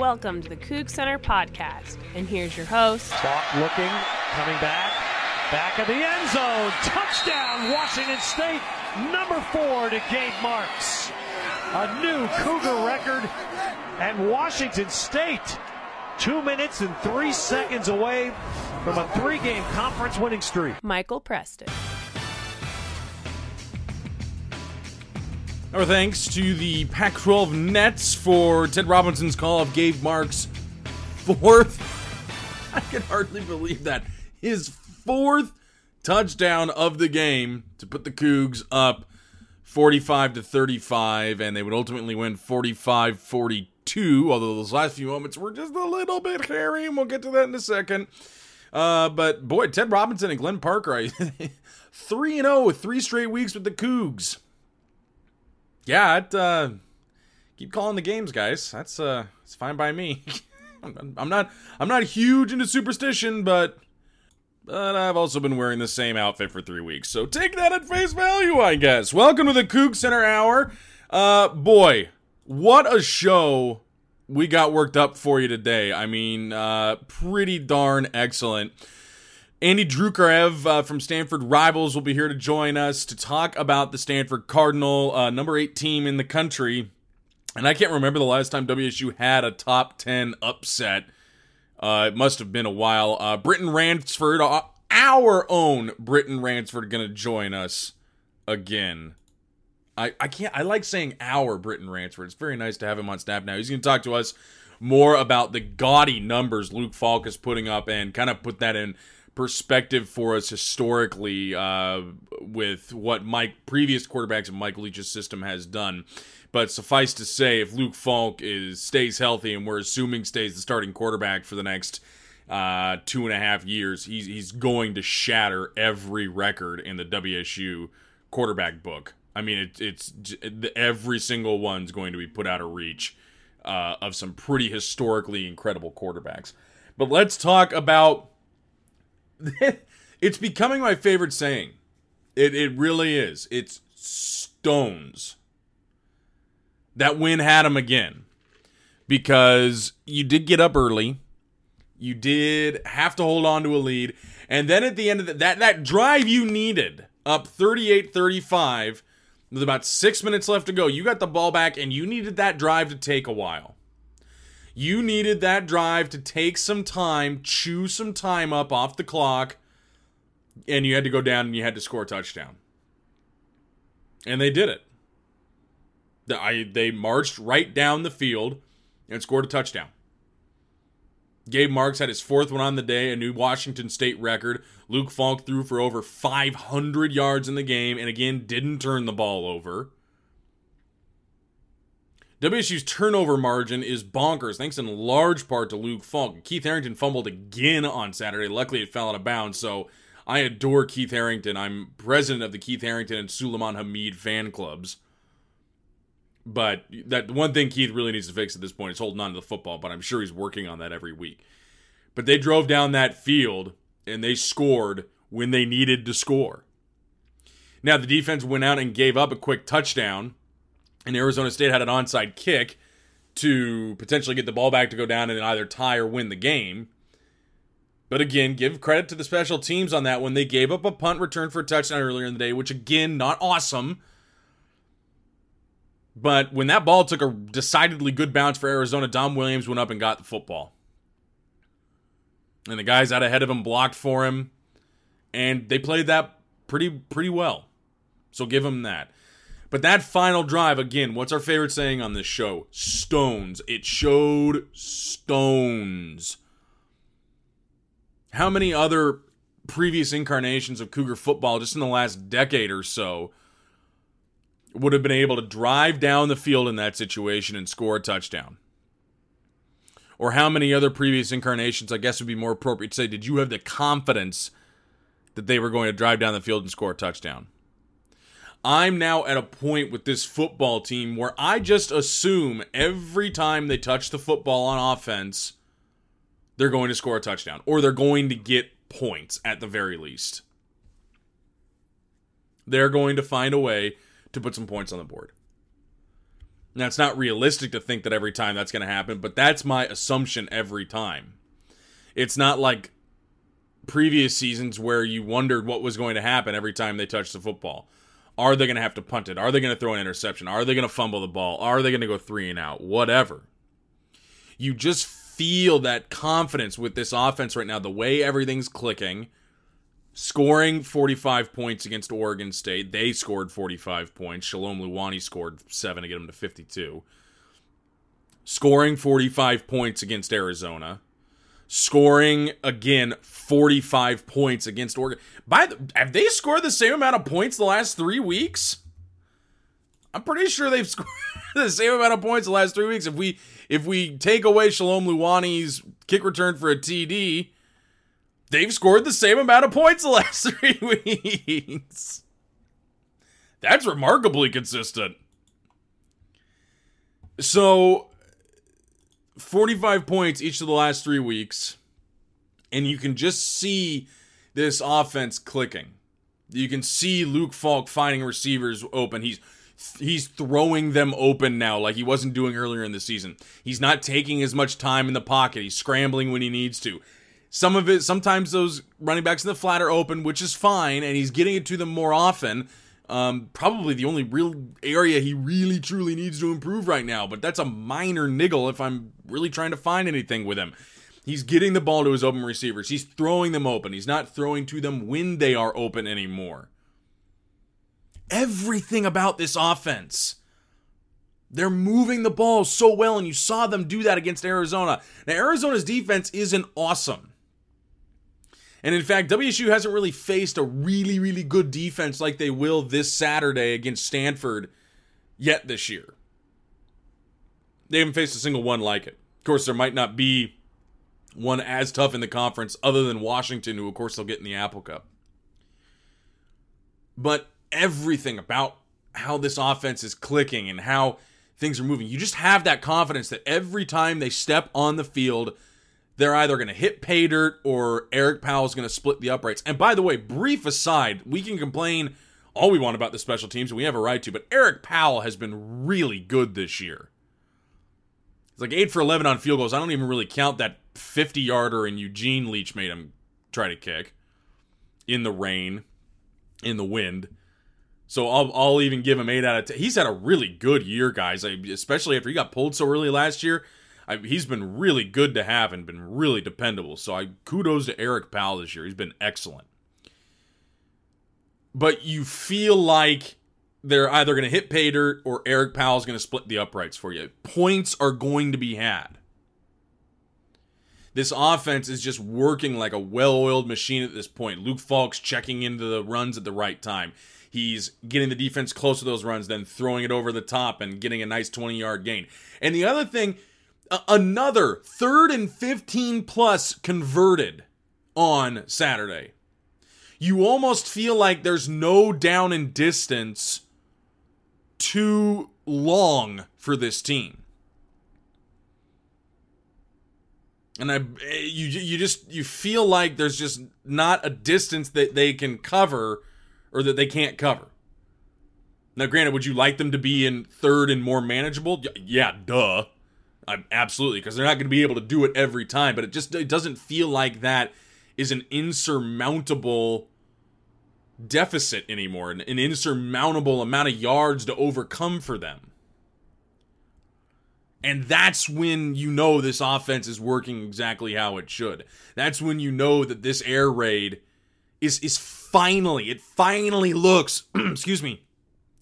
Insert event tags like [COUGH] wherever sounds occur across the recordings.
Welcome to the Coug Center podcast. And here's your host. Clock looking, coming back. Back of the end zone. Touchdown, Washington State. Number four to Gabe Marks. A new Cougar record. And Washington State, two minutes and three seconds away from a three game conference winning streak. Michael Preston. Our thanks to the Pac 12 Nets for Ted Robinson's call of Gabe Marks' fourth. [LAUGHS] I can hardly believe that. His fourth touchdown of the game to put the Cougs up 45 to 35, and they would ultimately win 45 42. Although those last few moments were just a little bit hairy, and we'll get to that in a second. Uh, but boy, Ted Robinson and Glenn Parker, [LAUGHS] 3 0, three straight weeks with the Cougs yeah, it, uh, keep calling the games, guys. That's uh, it's fine by me. [LAUGHS] I'm not I'm not huge into superstition, but but I've also been wearing the same outfit for three weeks, so take that at face value, I guess. Welcome to the Coug Center Hour. Uh, boy, what a show we got worked up for you today. I mean, uh, pretty darn excellent. Andy Drukarev uh, from Stanford Rivals will be here to join us to talk about the Stanford Cardinal, uh, number eight team in the country. And I can't remember the last time WSU had a top 10 upset. Uh, it must have been a while. Uh, Britton Ransford, uh, our own Britton Ransford, going to join us again. I, I can't, I like saying our Britton Ransford. It's very nice to have him on staff now. He's going to talk to us more about the gaudy numbers Luke Falk is putting up and kind of put that in perspective for us historically uh, with what Mike previous quarterbacks of Mike Leach's system has done. But suffice to say, if Luke Falk is stays healthy, and we're assuming stays the starting quarterback for the next uh, two and a half years, he's he's going to shatter every record in the WSU quarterback book. I mean, it, it's every single one's going to be put out of reach uh, of some pretty historically incredible quarterbacks. But let's talk about [LAUGHS] it's becoming my favorite saying. It it really is. It's stones. That win had him again. Because you did get up early. You did have to hold on to a lead. And then at the end of the, that that drive you needed, up 38-35, with about 6 minutes left to go, you got the ball back and you needed that drive to take a while. You needed that drive to take some time, chew some time up off the clock, and you had to go down and you had to score a touchdown. And they did it. I, they marched right down the field and scored a touchdown. Gabe Marks had his fourth one on the day, a new Washington State record. Luke Falk threw for over 500 yards in the game and again didn't turn the ball over. WSU's turnover margin is bonkers, thanks in large part to Luke Falk. Keith Harrington fumbled again on Saturday. Luckily, it fell out of bounds, so I adore Keith Harrington. I'm president of the Keith Harrington and Suleiman Hamid fan clubs. But that one thing Keith really needs to fix at this point is holding on to the football, but I'm sure he's working on that every week. But they drove down that field and they scored when they needed to score. Now, the defense went out and gave up a quick touchdown and Arizona State had an onside kick to potentially get the ball back to go down and either tie or win the game. But again, give credit to the special teams on that one. They gave up a punt return for a touchdown earlier in the day, which again, not awesome. But when that ball took a decidedly good bounce for Arizona, Dom Williams went up and got the football. And the guys out ahead of him blocked for him. And they played that pretty pretty well. So give them that. But that final drive, again, what's our favorite saying on this show? Stones. It showed stones. How many other previous incarnations of Cougar football just in the last decade or so would have been able to drive down the field in that situation and score a touchdown? Or how many other previous incarnations, I guess would be more appropriate to say, did you have the confidence that they were going to drive down the field and score a touchdown? I'm now at a point with this football team where I just assume every time they touch the football on offense, they're going to score a touchdown or they're going to get points at the very least. They're going to find a way to put some points on the board. Now, it's not realistic to think that every time that's going to happen, but that's my assumption every time. It's not like previous seasons where you wondered what was going to happen every time they touched the football. Are they going to have to punt it? Are they going to throw an interception? Are they going to fumble the ball? Are they going to go three and out? Whatever. You just feel that confidence with this offense right now, the way everything's clicking. Scoring 45 points against Oregon State. They scored 45 points. Shalom Luani scored seven to get them to 52. Scoring 45 points against Arizona scoring again 45 points against Oregon. By the, have they scored the same amount of points the last 3 weeks? I'm pretty sure they've [LAUGHS] scored the same amount of points the last 3 weeks if we if we take away Shalom Luani's kick return for a TD, they've scored the same amount of points the [LAUGHS] last 3 weeks. That's remarkably consistent. So 45 points each of the last three weeks, and you can just see this offense clicking. You can see Luke Falk finding receivers open. He's he's throwing them open now like he wasn't doing earlier in the season. He's not taking as much time in the pocket. He's scrambling when he needs to. Some of it sometimes those running backs in the flat are open, which is fine, and he's getting it to them more often. Um, probably the only real area he really truly needs to improve right now, but that's a minor niggle if I'm really trying to find anything with him. He's getting the ball to his open receivers. He's throwing them open. He's not throwing to them when they are open anymore. Everything about this offense. They're moving the ball so well, and you saw them do that against Arizona. Now, Arizona's defense isn't awesome. And in fact, WSU hasn't really faced a really, really good defense like they will this Saturday against Stanford yet this year. They haven't faced a single one like it. Of course, there might not be one as tough in the conference other than Washington, who, of course, they'll get in the Apple Cup. But everything about how this offense is clicking and how things are moving, you just have that confidence that every time they step on the field, they're either going to hit pay dirt or Erik Powell's going to split the uprights. And by the way, brief aside, we can complain all we want about the special teams, and we have a right to, but Erik Powell has been really good this year. It's like 8 for 11 on field goals. I don't even really count that 50 yarder and Eugene Leach made him try to kick in the rain, in the wind. So I'll, I'll even give him 8 out of 10. He's had a really good year, guys, especially after he got pulled so early last year. I, he's been really good to have and been really dependable. So I kudos to Erik Powell this year. He's been excellent. But you feel like they're either going to hit dirt or Erik Powell's going to split the uprights for you. Points are going to be had. This offense is just working like a well oiled machine at this point. Luke Falk's checking into the runs at the right time. He's getting the defense close to those runs, then throwing it over the top and getting a nice 20 yard gain. And the other thing, another third and 15 plus converted on Saturday. You almost feel like there's no down and distance too long for this team. And I you you just you feel like there's just not a distance that they can cover or that they can't cover. Now granted, would you like them to be in third and more manageable? Yeah, duh. I'm, absolutely, because they're not going to be able to do it every time. But it just it doesn't feel like that is an insurmountable deficit anymore, an, an insurmountable amount of yards to overcome for them. And that's when you know this offense is working exactly how it should. That's when you know that this air raid is is finally it finally looks, [CLEARS THROAT] excuse me,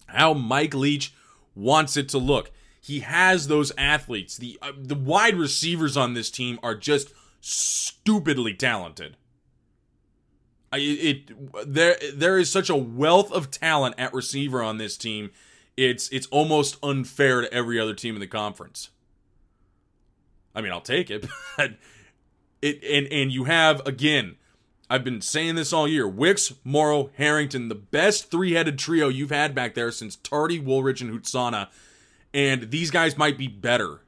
how Mike Leach wants it to look. He has those athletes. The uh, the wide receivers on this team are just stupidly talented. I, it there there is such a wealth of talent at receiver on this team. It's it's almost unfair to every other team in the conference. I mean, I'll take it. [LAUGHS] It and and you have again. I've been saying this all year. Wicks, Morrow, Harrington, the best three-headed trio you've had back there since Tardy, Woolridge, and Houtsana and these guys might be better.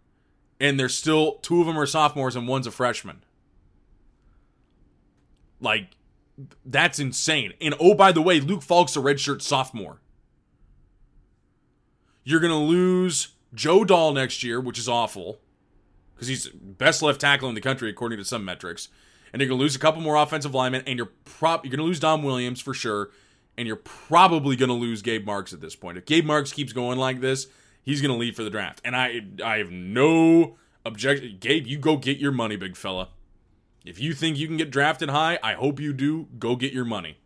And they're still two of them are sophomores and one's a freshman. Like that's insane. And oh by the way, Luke Falk's a redshirt sophomore. You're gonna lose Joe Dahl next year, which is awful because he's best left tackle in the country according to some metrics. And you're going to lose a couple more offensive linemen, and you're you're going to lose Dom Williams for sure, and you're probably going to lose Gabe Marks at this point. If Gabe Marks keeps going like this, he's going to leave for the draft. And I I have no objection. Gabe, you go get your money, big fella. If you think you can get drafted high, I hope you do. Go get your money.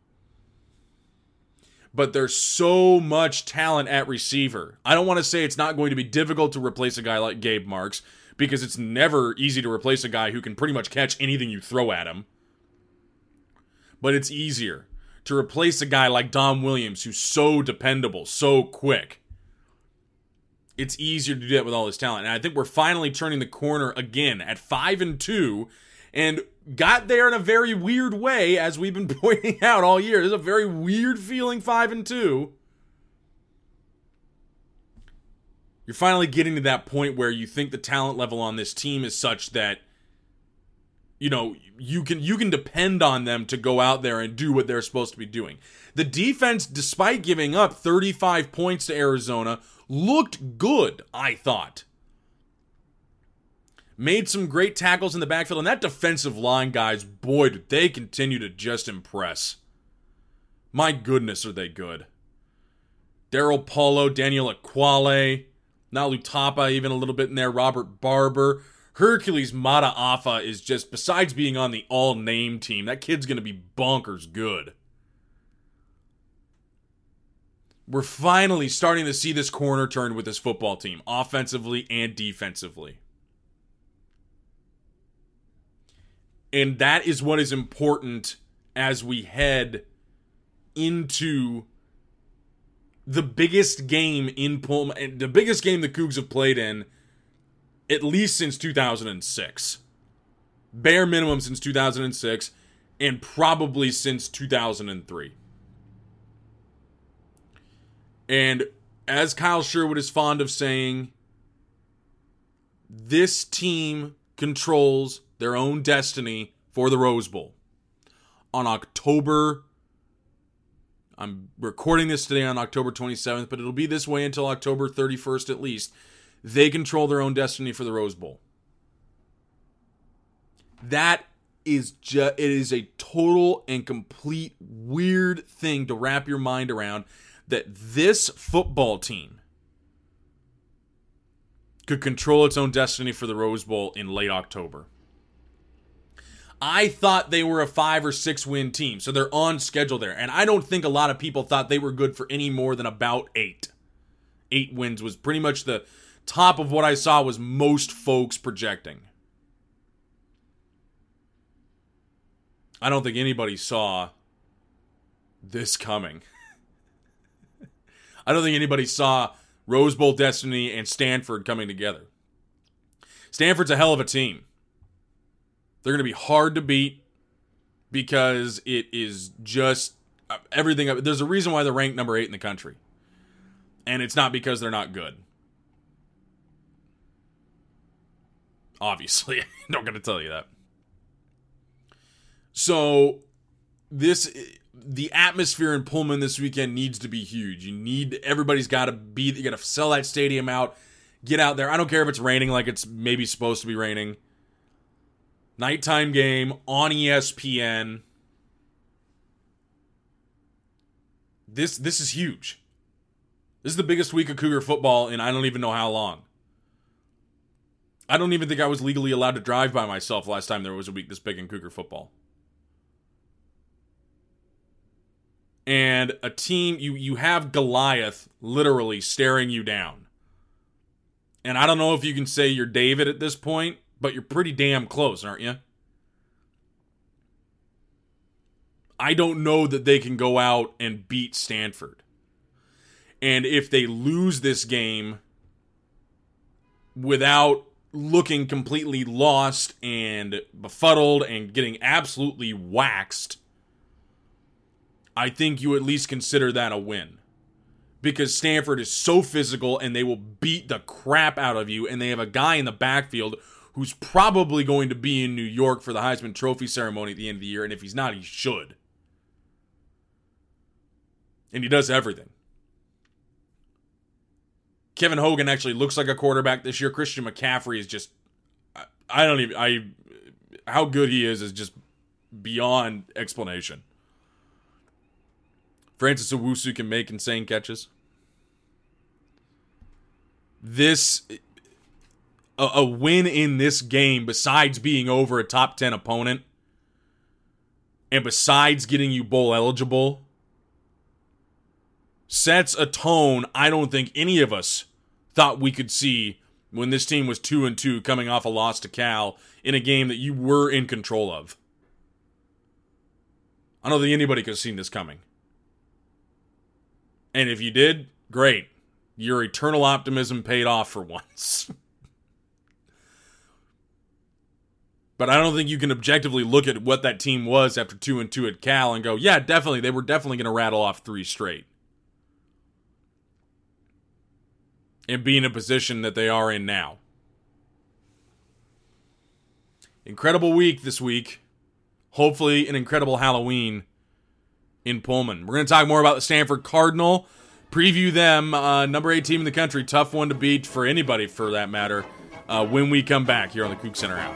But there's so much talent at receiver. I don't want to say it's not going to be difficult to replace a guy like Gabe Marks because it's never easy to replace a guy who can pretty much catch anything you throw at him. But it's easier to replace a guy like Dom Williams who's so dependable, so quick. It's easier to do that with all this talent. And I think we're finally turning the corner again at 5 and 2 and got there in a very weird way as we've been [LAUGHS] pointing out all year. There's a very weird feeling 5 and 2 you're finally getting to that point where you think the talent level on this team is such that you know you can you can depend on them to go out there and do what they're supposed to be doing. The defense despite giving up 35 points to Arizona looked good, I thought. Made some great tackles in the backfield and that defensive line guys, boy, did they continue to just impress. My goodness, are they good. Daryl Paulo, Daniel Ekuale, Nalu Tapa, even a little bit in there. Robert Barber. Hercules Mata'afa is just, besides being on the all name team, that kid's going to be bonkers good. We're finally starting to see this corner turn with this football team, offensively and defensively. And that is what is important as we head into the biggest game in Pullman, the biggest game the Cougs have played in at least since 2006. Bare minimum since 2006 and probably since 2003. And as Kyle Sherwood is fond of saying, this team controls their own destiny for the Rose Bowl. On October I'm recording this today on October 27th, but it'll be this way until October 31st at least. They control their own destiny for the Rose Bowl. That is just it is a total and complete weird thing to wrap your mind around that this football team could control its own destiny for the Rose Bowl in late October. I thought they were a five or six win team, so they're on schedule there. And I don't think a lot of people thought they were good for any more than about eight. Eight wins was pretty much the top of what I saw was most folks projecting. I don't think anybody saw this coming. I don't think anybody saw Rose Bowl Destiny and Stanford coming together. Stanford's a hell of a team. They're going to be hard to beat because it is just uh, everything. There's a reason why they're ranked number eight in the country, and it's not because they're not good. Obviously, [LAUGHS] I'm not going to tell you that. So, this the atmosphere in Pullman this weekend needs to be huge. You need everybody's got to be. You got to sell that stadium out. Get out there. I don't care if it's raining, like it's maybe supposed to be raining nighttime game on ESPN. This this is huge. This is the biggest week of Cougar football in I don't even know how long. I don't even think I was legally allowed to drive by myself last time there was a week this big in Cougar football. And a team you you have Goliath literally staring you down. And I don't know if you can say you're David at this point, but you're pretty damn close, aren't you? I don't know that they can go out and beat Stanford. And if they lose this game without looking completely lost and befuddled and getting absolutely waxed, I think you at least consider that a win. Because Stanford is so physical and they will beat the crap out of you, and they have a guy in the backfield who's probably going to be in New York for the Heisman Trophy ceremony at the end of the year, and if he's not, he should. And he does everything. Kevin Hogan actually looks like a quarterback this year. Christian McCaffrey is just I, I don't even I how good he is is just beyond explanation. Francis Owusu can make insane catches. This a, a win in this game besides being over a top 10 opponent and besides getting you bowl eligible sets a tone I don't think any of us thought we could see when this team was 2 and 2 coming off a loss to Cal in a game that you were in control of. I don't think anybody could have seen this coming. And if you did, great. Your eternal optimism paid off for [LAUGHS] once. but I don't think you can objectively look at what that team was after 2 and 2 at Cal and go, "Yeah, definitely they were definitely going to rattle off 3 straight." And be in a position that they are in now. Incredible week this week. Hopefully, an incredible Halloween in Pullman. We're going to talk more about the Stanford Cardinal, preview them, uh, number eight team in the country, tough one to beat for anybody for that matter, uh, when we come back here on the Coug Center Hour.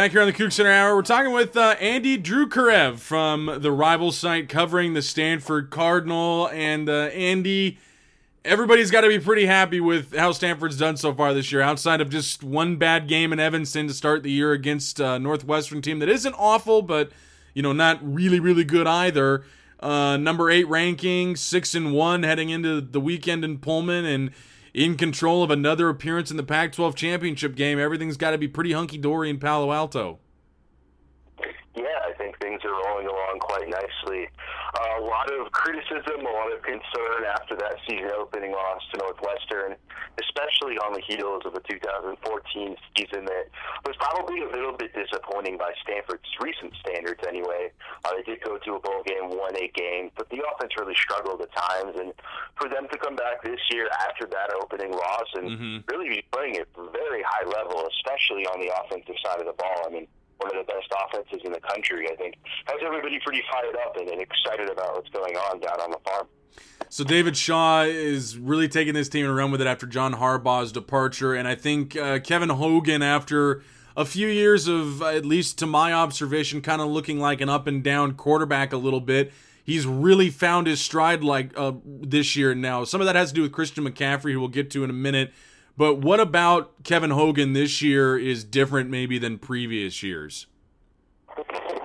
Back here on the Coug Center Hour, we're talking with uh, Andy Drukarev from the rival site covering the Stanford Cardinal. And uh, Andy, everybody's got to be pretty happy with how Stanford's done so far this year, outside of just one bad game in Evanston to start the year against uh, Northwestern team that isn't awful, but you know not really really good either. Uh, number eight ranking, six and one heading into the weekend in Pullman, and in control of another appearance in the Pac 12 championship game. Everything's got to be pretty hunky dory in Palo Alto. Yeah, I think things are rolling along quite nicely. Uh, a lot of criticism, a lot of concern after that season opening loss to Northwestern, especially on the heels of the 2014 season that was probably a little bit disappointing by Stanford's recent standards anyway. Uh, they did go to a bowl game, won eight games, but the offense really struggled at times. And for them to come back this year after that opening loss and mm-hmm. really be playing at a very high level, especially on the offensive side of the ball, I mean, one of the best offenses in the country, I think, has everybody pretty fired up and, and excited about what's going on down on the farm. So David Shaw is really taking this team and run with it after John Harbaugh's departure, and I think uh, Kevin Hogan, after a few years of, at least to my observation, kind of looking like an up and down quarterback a little bit, he's really found his stride like uh, this year. Now, some of that has to do with Christian McCaffrey, who we'll get to in a minute. But what about Kevin Hogan this year is different maybe than previous years?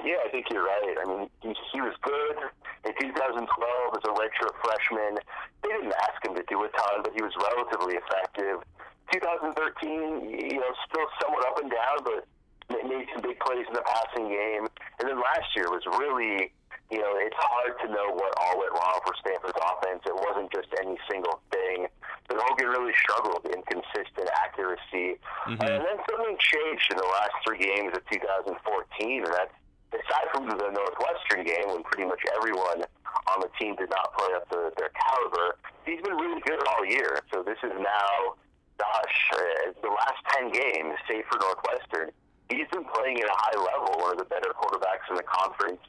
Yeah, I think you're right. I mean, he, he was good in 2012 as a redshirt freshman. They didn't ask him to do a ton, but he was relatively effective. 2013, you know, still somewhat up and down, but made some big plays in the passing game. And then last year was really you know, it's hard to know what all went wrong for Stanford's offense. It wasn't just any single thing. But Hogan really struggled in consistent accuracy. Mm-hmm. And then something changed in the last three games of 2014, and that's aside from the Northwestern game when pretty much everyone on the team did not play up to their caliber, he's been really good all year. So this is now, gosh, uh, the last 10 games, save for Northwestern, he's been playing at a high level, one of the better quarterbacks in the conference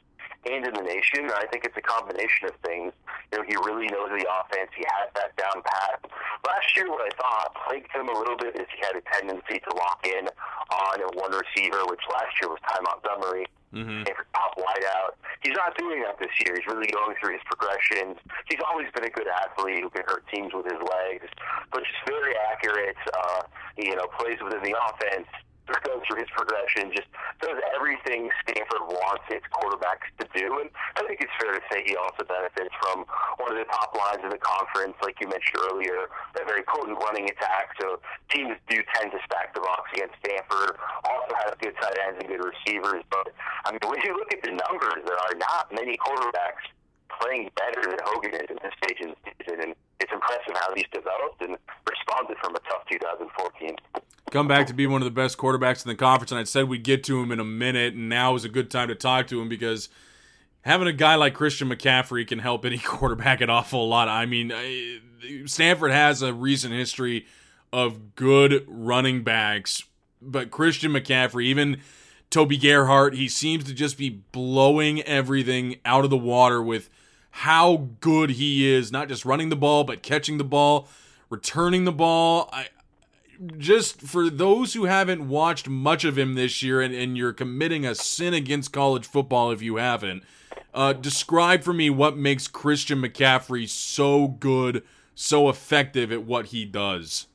and in the nation. I think it's a combination of things. You know, he really knows the offense. He has that down pat. Last year, what I thought plagued him a little bit is he had a tendency to lock in on a one receiver, which last year was Ty Montgomery. Mm-hmm. for top wideout. He's not doing that this year. He's really going through his progressions. He's always been a good athlete who can hurt teams with his legs, but just very accurate. Uh, you know, plays within the offense goes through his progression, just does everything Stanford wants its quarterbacks to do. And I think it's fair to say he also benefits from one of the top lines in the conference, like you mentioned earlier, a very potent running attack. So teams do tend to stack the box against Stanford. Also has good tight ends and good receivers. But I mean, when you look at the numbers, there are not many quarterbacks playing better than Hogan is in this stage of the season. And it's impressive how he's developed and responded from a tough 2014. Come back to be one of the best quarterbacks in the conference, and I said we'd get to him in a minute, and now is a good time to talk to him because having a guy like Christian McCaffrey can help any [LAUGHS] quarterback an awful lot. I mean, Stanford has a recent history of good running backs, but Christian McCaffrey, even Toby Gerhart, he seems to just be blowing everything out of the water with how good he is, not just running the ball, but catching the ball, returning the ball. I, just for those who haven't watched much of him this year and, and you're committing a sin against college football if you haven't, uh, describe for me what makes Christian McCaffrey so good, so effective at what he does.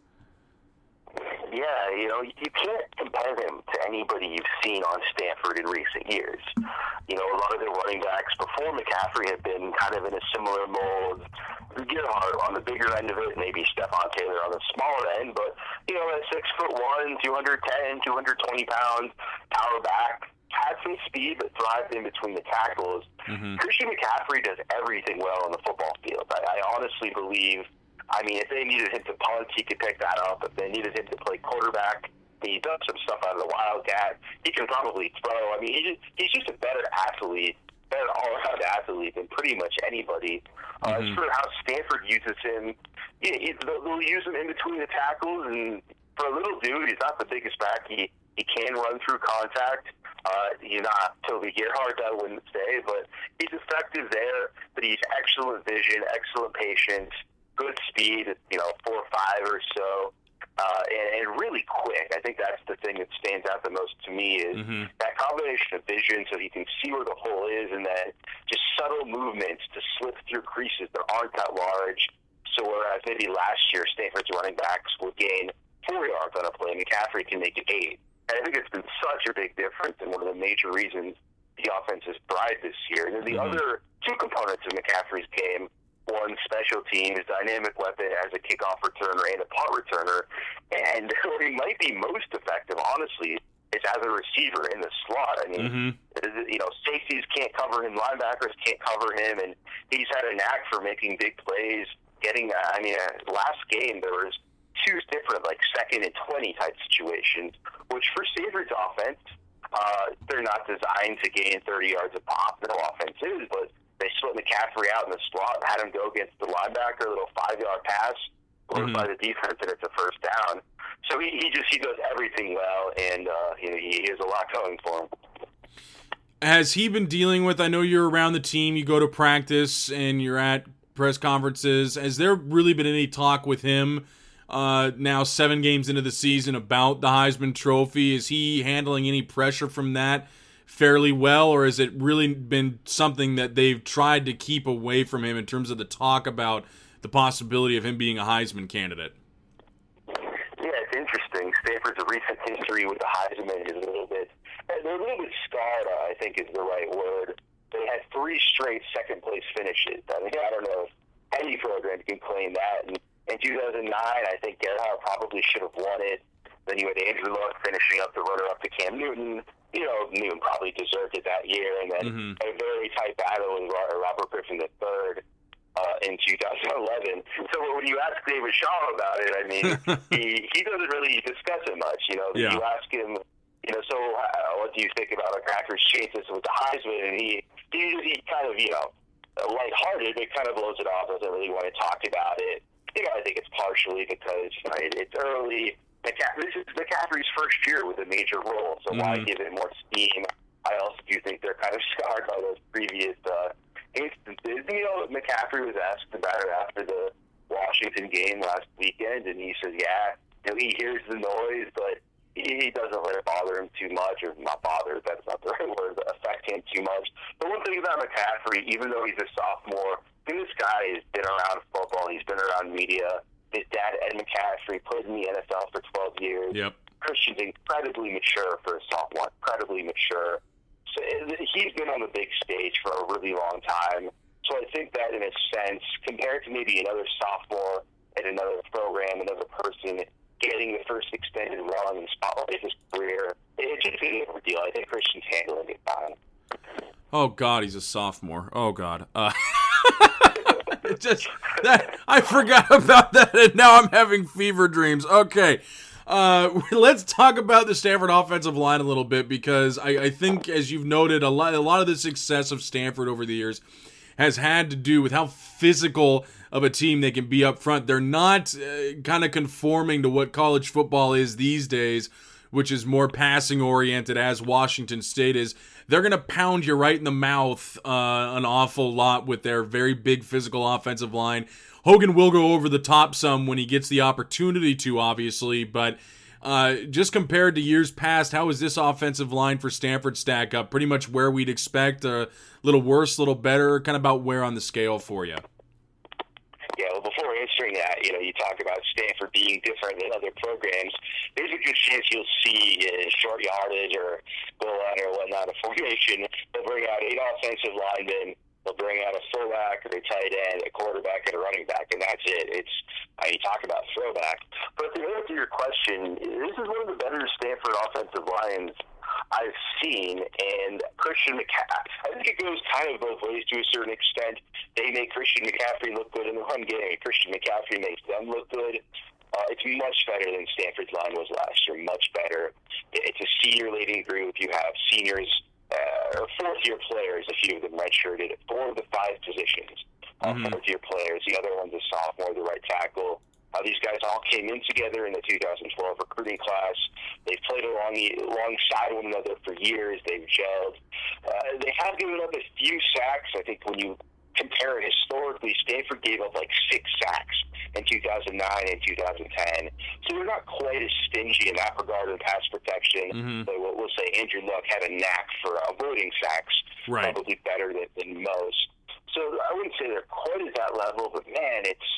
You know, you can't compare him to anybody you've seen on Stanford in recent years. You know, a lot of the running backs before McCaffrey have been kind of in a similar mold. Gerhart on the bigger end of it, maybe Stepfan Taylor on the smaller end, but, you know, at six foot one, 210, 220 pounds, power back, had some speed, but thrived in between the tackles. Mm-hmm. Christian McCaffrey does everything well on the football field. I, I honestly believe – I mean, if they needed him to punt, he could pick that up. If they needed him to play quarterback, he does some stuff out of the Wildcat. He can probably throw. I mean, he's just, he's just a better athlete, better all-around athlete than pretty much anybody. Uh, mm-hmm. As for how Stanford uses him, you know, they'll use him in between the tackles, and for a little dude, he's not the biggest back. He he can run through contact. Uh, he's not Toby Gerhart, I wouldn't say, but he's effective there. But he's excellent vision, excellent patience good speed, you know, four or five or so, uh, and, and really quick. I think that's the thing that stands out the most to me is mm-hmm. that combination of vision, so he can see where the hole is, and then just subtle movements to slip through creases that aren't that large. So whereas maybe last year Stanford's running backs would gain four yards on a play, McCaffrey can make it eight. And I think it's been such a big difference, and one of the major reasons the offense has thrived this year. And then the mm-hmm. other two components of McCaffrey's game one special teams dynamic weapon as a kickoff returner and a punt returner. And [LAUGHS] where he might be most effective, honestly, is as a receiver in the slot. I mean, mm-hmm. you know, safeties can't cover him, linebackers can't cover him, and he's had a knack for making big plays. Getting, I mean, uh, last game there was two different like second and twenty type situations, which for Stanford's offense, uh, they're not designed to gain 30 yards of pop. No offense is, but they split McCaffrey out in the slot, had him go against the linebacker, a little five yard pass, mm-hmm. by the defense, and it's a first down. So he, he just he does everything well, and uh, he, he has a lot going for him. Has he been dealing with? I know you're around the team, you go to practice, and you're at press conferences. Has there really been any talk with him? Uh, now seven games into the season about the Heisman Trophy. Is he handling any pressure from that? Fairly well, or has it really been something that they've tried to keep away from him in terms of the talk about the possibility of him being a Heisman candidate? Yeah, it's interesting. Stanford's recent history with the Heisman is a little bit, they're a little bit scarred, I think is the right word. They had three straight second place finishes. I mean, I don't know if any program can claim that. And in 2009, I think Gerhart probably should have won it. Then you had Andrew Luck finishing up the runner up to Cam Newton you know, Newton probably deserved it that year, and then mm-hmm. a very tight battle with Robert Griffin III uh, in 2011. So when you ask David Shaw about it, I mean, [LAUGHS] he he doesn't really discuss it much. You know, yeah. you ask him, you know, so uh, what do you think about McCaffrey's chances with the Heisman? And he he, he kind of you know lighthearted, but kind of blows it off. Doesn't really want to talk about it. You know, I think it's partially because right, it's early this is McCaffrey's first year with a major role, so mm-hmm. why give it more steam? I also do think they're kind of [LAUGHS] scarred by those previous uh, instances. You know, McCaffrey was asked about it after the Washington game last weekend, and he said, "Yeah, you know, he hears the noise, but he doesn't let it bother him too much, or not bother. That's not the [LAUGHS] right word. Affect him too much." But one thing about McCaffrey, even though he's a sophomore, I this guy has been around football. He's been around media his dad, Ed McCaffrey, played in the NFL for 12 years. Yep. Christian's incredibly mature for a sophomore, incredibly mature. So uh, he's been on the big stage for a really long time. So I think that in a sense, compared to maybe another sophomore at another program, another person getting the first extended run in spotlight of his career, it's just a different deal. I think Christian's handling it fine. Oh God, he's a sophomore. Oh God. Uh, [LAUGHS] [LAUGHS] just that I forgot about that, and now I'm having fever dreams. Okay. Uh, [LAUGHS] let's talk about the Stanford offensive line a little bit because I, I think, as you've noted, a lot, a lot of the success of Stanford over the years has had to do with how physical of a team they can be up front. They're not uh, kind of conforming to what college football is these days, which is more passing oriented, as Washington State is. They're going to pound you right in the mouth uh, an awful lot with their very big physical offensive line. Hogan will go over the top some when he gets the opportunity to, obviously, but. Uh, just compared to years past, how is this offensive line for Stanford stack up? Pretty much where we'd expect, a little worse, a little better, kind of about where on the scale for you? Yeah, well, before answering that, you know, you talk about Stanford being different than other programs. There's a good chance you'll see in short yardage or goal line or whatnot, a formation, they'll bring out eight offensive linemen They'll bring out a fullback, a tight end, a quarterback, and a running back, and that's it. It's uh, you talk about throwback. But to answer your question, this is one of the better Stanford offensive lines I've seen, and Christian McCaffrey. I think it goes kind of both ways to a certain extent. They make Christian McCaffrey look good in the run game. Christian McCaffrey makes them look good. Uh, it's much better than Stanford's line was last year. Much better. It's a senior-laden group. You have seniors uh, or fourth year players, a few of them redshirted, four of the five positions, uh, mm-hmm. fourth year players. The other one's a sophomore, the right tackle. Uh, these guys all came in together in the 2012 recruiting class. They've played along alongside one another for years. They've gelled. Uh, they have given up a few sacks. I think when you compare it historically, Stanford gave up like six sacks in 2009 and 2010. So they're not quite as stingy in that regard in pass protection. Mm-hmm. But we'll, we'll say Andrew Luck had a knack for avoiding sacks, right. probably better than, than most. So I wouldn't say they're quite at that level, but man, it's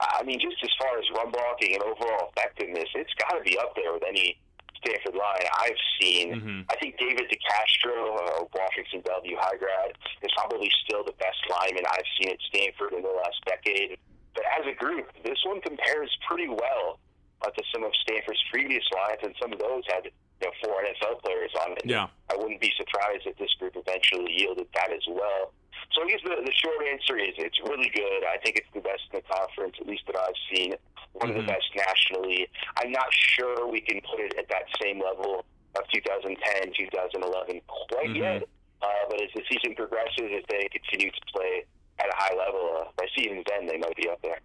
I mean, just as far as run blocking and overall effectiveness, it's got to be up there with any Stanford line I've seen. Mm-hmm. I think David DeCastro, uh, Washington Bellevue high grad, is probably still the best lineman I've seen at Stanford in the last decade. But as a group, this one compares pretty well uh, to some of Stanford's previous lines, and some of those had you know, four NFL players on it. Yeah. I wouldn't be surprised if this group eventually yielded that as well. So I guess the, the short answer is it's really good. I think it's the best in the conference, at least that I've seen. One mm-hmm. of the mm-hmm. best nationally. I'm not sure we can put it at that same level of 2010, 2011 quite mm-hmm. yet. Uh, but as the season progresses, as they continue to play at a high level, uh, by season then they might be up there.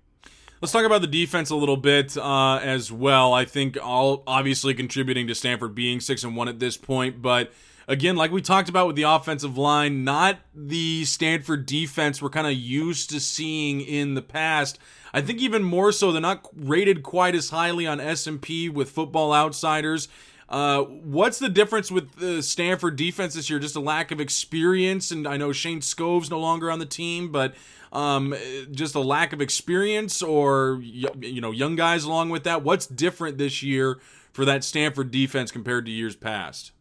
Let's talk about the defense a little bit uh, as well. I think all obviously contributing to Stanford being six and one at this point, but again, like we talked about with the offensive line, not the Stanford defense we're kind of used to seeing in the past. I think even more so, they're not rated quite as highly on S&P with Football Outsiders. Uh, what's the difference with the Stanford defense this year? Just a lack of experience, and I know Shayne Skov's no longer on the team, but um, just a lack of experience, or you know, young guys along with that. What's different this year for that Stanford defense compared to years past?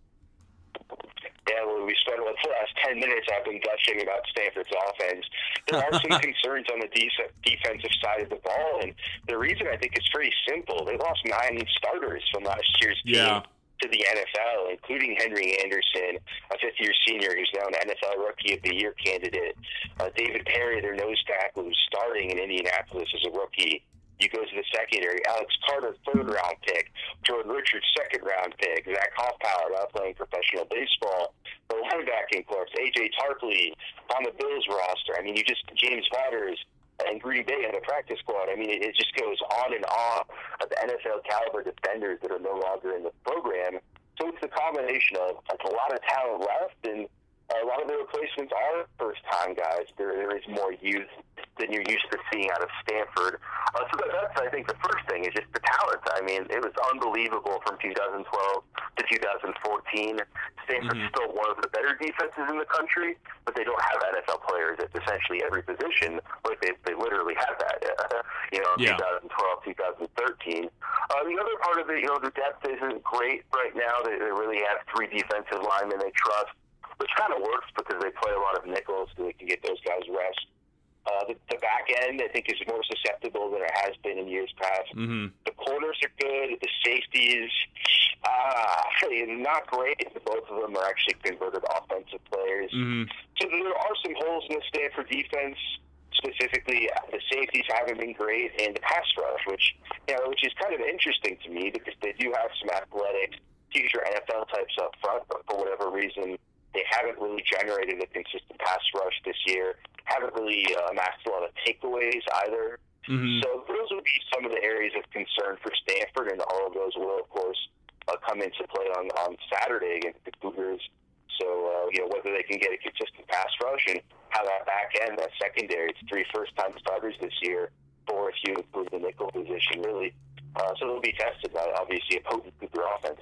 Yeah, well, we spent like the last ten minutes. I've been gushing about Stanford's offense. There are some [LAUGHS] concerns on the de- defensive side of the ball, and the reason I think is pretty simple. They lost nine starters from last year's team. Yeah to the NFL, including Henry Anderson, a fifth-year senior who's now an NFL Rookie of the Year candidate. Uh, David Parry, their nose tackle, who's starting in Indianapolis as a rookie. You go to the secondary, Alex Carter, third round pick, Jordan Richards, second round pick, Zach Hoffpauir, now playing professional baseball, the linebacking corps, AJ Tarpley on the Bills roster. I mean, you just James Vaughters and Green Bay on the practice squad. I mean, it, it just goes on and on of the NFL caliber defenders that are no longer in the program. So it's a combination of like a lot of talent left, and a lot of the replacements are first time guys. There, there is more youth than you're used to seeing out of Stanford. Uh, so that's, I think, the first thing is just the talent. I mean, it was unbelievable from 2012 to 2014. Stanford's mm-hmm. still one of the better defenses in the country, but they don't have NFL players at essentially every position. Like they, they literally have that, uh, [LAUGHS] you know, yeah. 2012, 2013. Uh, the other part of it, you know, the depth isn't great right now. They, they really have three defensive linemen they trust which kind of works because they play a lot of nickels, so they can get those guys rest. Uh, the, the back end, I think, is more susceptible than it has been in years past. Mm-hmm. The corners are good. The safeties, uh, [LAUGHS] not great. Both of them are actually converted offensive players. Mm-hmm. So there are some holes in the Stanford defense. Specifically, the safeties haven't been great, and the pass rush, which you know, which is kind of interesting to me because they do have some athletic future NFL types up front, but for whatever reason, they haven't really generated a consistent pass rush this year. Haven't really uh, amassed a lot of takeaways either. Mm-hmm. So those would be some of the areas of concern for Stanford, and all of those will, of course, uh, come into play on on Saturday against the Cougars. So uh, you know whether they can get a consistent pass rush and how that back end, that secondary, it's three first time starters this year, four if you include the nickel position, really. Uh, so they'll be tested by obviously a potent Cougar offense.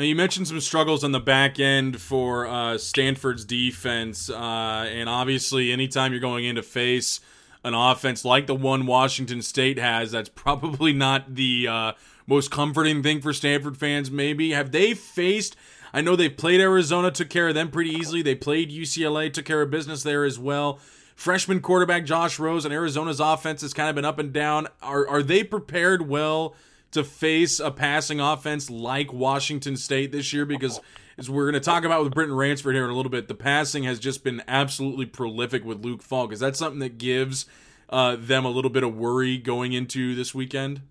You mentioned some struggles on the back end for uh, Stanford's defense, uh, and obviously, anytime you're going in to face an offense like the one Washington State has, that's probably not the uh, most comforting thing for Stanford fans. Maybe have they faced? I know they've played Arizona, took care of them pretty easily. They played UCLA, took care of business there as well. Freshman quarterback Josh Rosen and Arizona's offense has kind of been up and down. Are are they prepared well? To face a passing offense like Washington State this year because as we're going to talk about with Britton Ransford here in a little bit, the passing has just been absolutely prolific with Luke Falk. Is that something that gives uh, them a little bit of worry going into this weekend?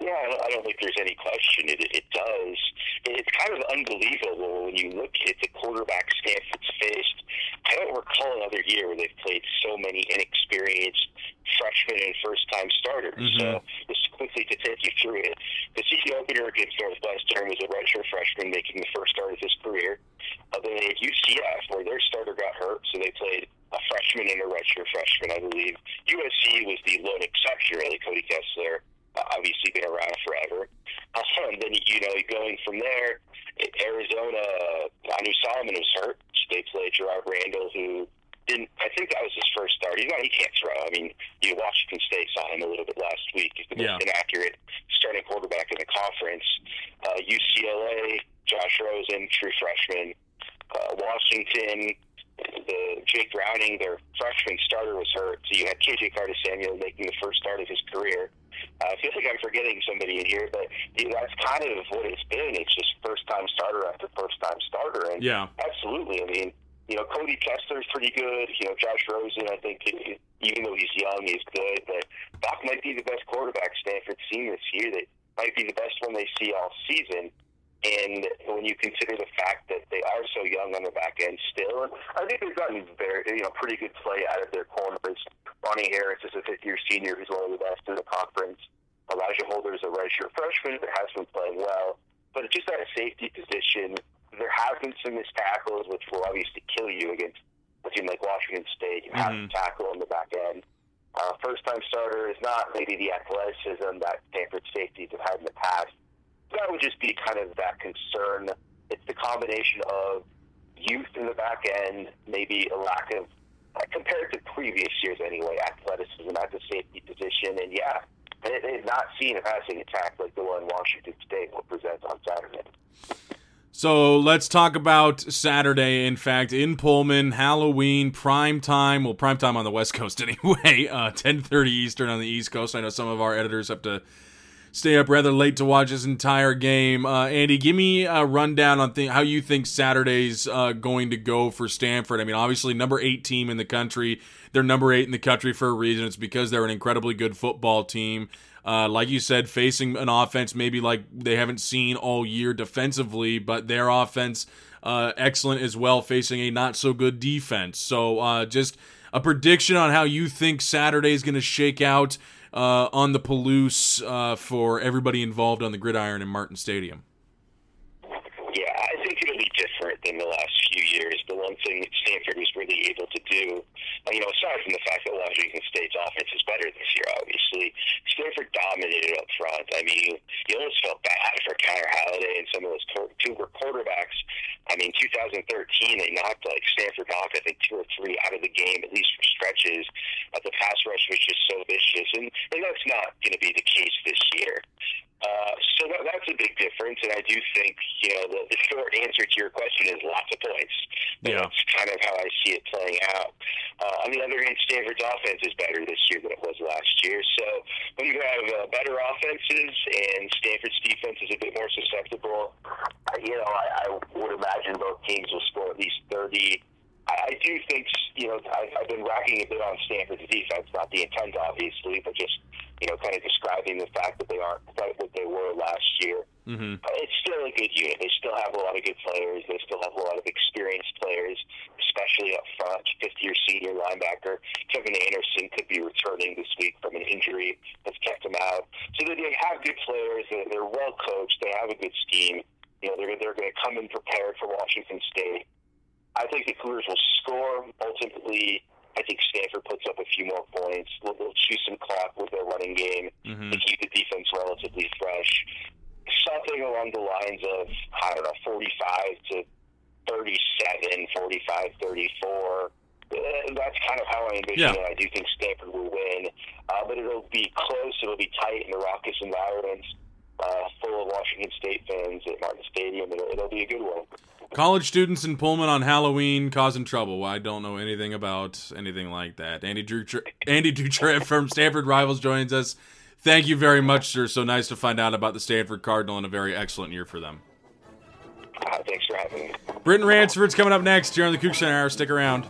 Yeah, I don't think there's any question. It, it does. It's kind of unbelievable when you look at the quarterback Stanford's faced. I don't recall another year where they've played so many inexperienced freshmen and first-time starters. Mm-hmm. So just quickly to take you through it, the season opener against Northwestern was a redshirt freshman making the first start of his career. Uh, then at UCF, where their starter got hurt, so they played a freshman and a redshirt freshman, I believe. USC was the lone exception, really. Cody Kessler uh, obviously been around forever. Uh, and then, you know, going from there, Arizona, Anu Solomon was hurt. They played Jerrard Randall, who didn't. I think that was his first start. He's not. He can't throw. I mean, you Washington State saw him a little bit last week. He's the most yeah. inaccurate starting quarterback in the conference. Uh, UCLA, Josh Rosen, true freshman. Uh, Washington, the Jake Browning, their freshman starter was hurt. So you had KJ Carter Samuel making the first start of his career. Uh, I feel like I'm forgetting somebody in here, but you know, that's kind of what it's been. It's just first time starter after first time starter, and yeah, absolutely. I mean, you know, Cody Kessler's pretty good. You know, Josh Rosen, I think, even though he's young, he's good. But Falk might be the best quarterback Stanford's seen this year. That might be the best one they see all season. And when you consider the fact that they are so young on the back end still, and I think they've gotten very, you know, pretty good play out of their corners. Ronnie Harris is a fifth-year senior who's one of the best in the conference. Elijah Holder is a redshirt freshman that has been playing well. But it's just at a safety position, there have been some missed tackles, which will obviously kill you against a team like Washington State. You have mm-hmm. to tackle on the back end. Uh, first-time starter is not maybe the athleticism that Stanford safeties have had in the past that would just be kind of that concern. It's the combination of youth in the back end, maybe a lack of, uh, compared to previous years anyway, athleticism at the safety position. And yeah, they, they've not seen a passing attack like the one Washington State will present on Saturday. So let's talk about Saturday. In fact, in Pullman, Halloween prime time. Well, prime time on the West Coast [LAUGHS] anyway. Uh, Ten thirty Eastern on the East Coast. I know some of our editors have to stay up rather late to watch this entire game. Uh, Andy, give me a rundown on th- how you think Saturday's uh, going to go for Stanford. I mean, obviously, number eight team in the country. They're number eight in the country for a reason. It's because they're an incredibly good football team. Uh, like you said, facing an offense maybe like they haven't seen all year defensively, but their offense uh, excellent as well, facing a not so good defense. So, uh, just a prediction on how you think Saturday is going to shake out uh, on the Palouse uh, for everybody involved on the gridiron in Martin Stadium? Yeah, I think it'll be different than the last few years. The one thing that Stanford was really able to do. You know, aside from the fact that Washington State's offense is better this year, obviously, Stanford dominated up front. I mean, you almost felt bad for Connor Halliday and some of those Cougar quarterbacks. I mean, 2013, they knocked like Stanford knocked I think two or three out of the game at least for stretches. But the pass rush was just so vicious, and, and that's not going to be the case this year. Uh, so that, that's a big difference, and I do think you know the, the short answer to your question is lots of points. Yeah. That's kind of how I see it playing out. Uh, on the other hand, Stanford's offense is better this year than it was last year. So when you have uh, better offenses and Stanford's defense is a bit more susceptible, uh, you know I, I would imagine both teams will score at least thirty. I, I do think you know I, I've been racking a bit on Stanford's defense, not the intent obviously, but just you know, kind of describing the fact that they aren't quite what they were last year. Mm-hmm. But it's still a good unit. They still have a lot of good players. They still have a lot of experienced players, especially up front. Fifth-year senior linebacker Kevin Anderson could be returning this week from an injury that's kept him out. So they have good players. They're, they're well coached. They have a good scheme. You know, they're they're going to come in prepared for Washington State. I think the Cougars will score ultimately. I think Stanford puts up a few more points. They'll, they'll chew some clock with their running game Mhm. to keep the defense relatively fresh. Something along the lines of, I don't know, 45 to 37, 45, 34. Uh, That's kind of how I envision Yeah. it. I do think Stanford will win, uh, but it'll be close. It'll be tight in a raucous environment, uh, full of Washington State fans at Martin Stadium. It'll, it'll be a good one. College students in Pullman on Halloween causing trouble. I don't know anything about anything like that. Andy Drukarev, Andy Drukarev from Stanford Rivals joins us. Thank you very much, sir. So nice to find out about the Stanford Cardinal and a very excellent year for them. Uh, thanks for having me. Britton Ransford's coming up next here on the Coug Center Hour. Stick around.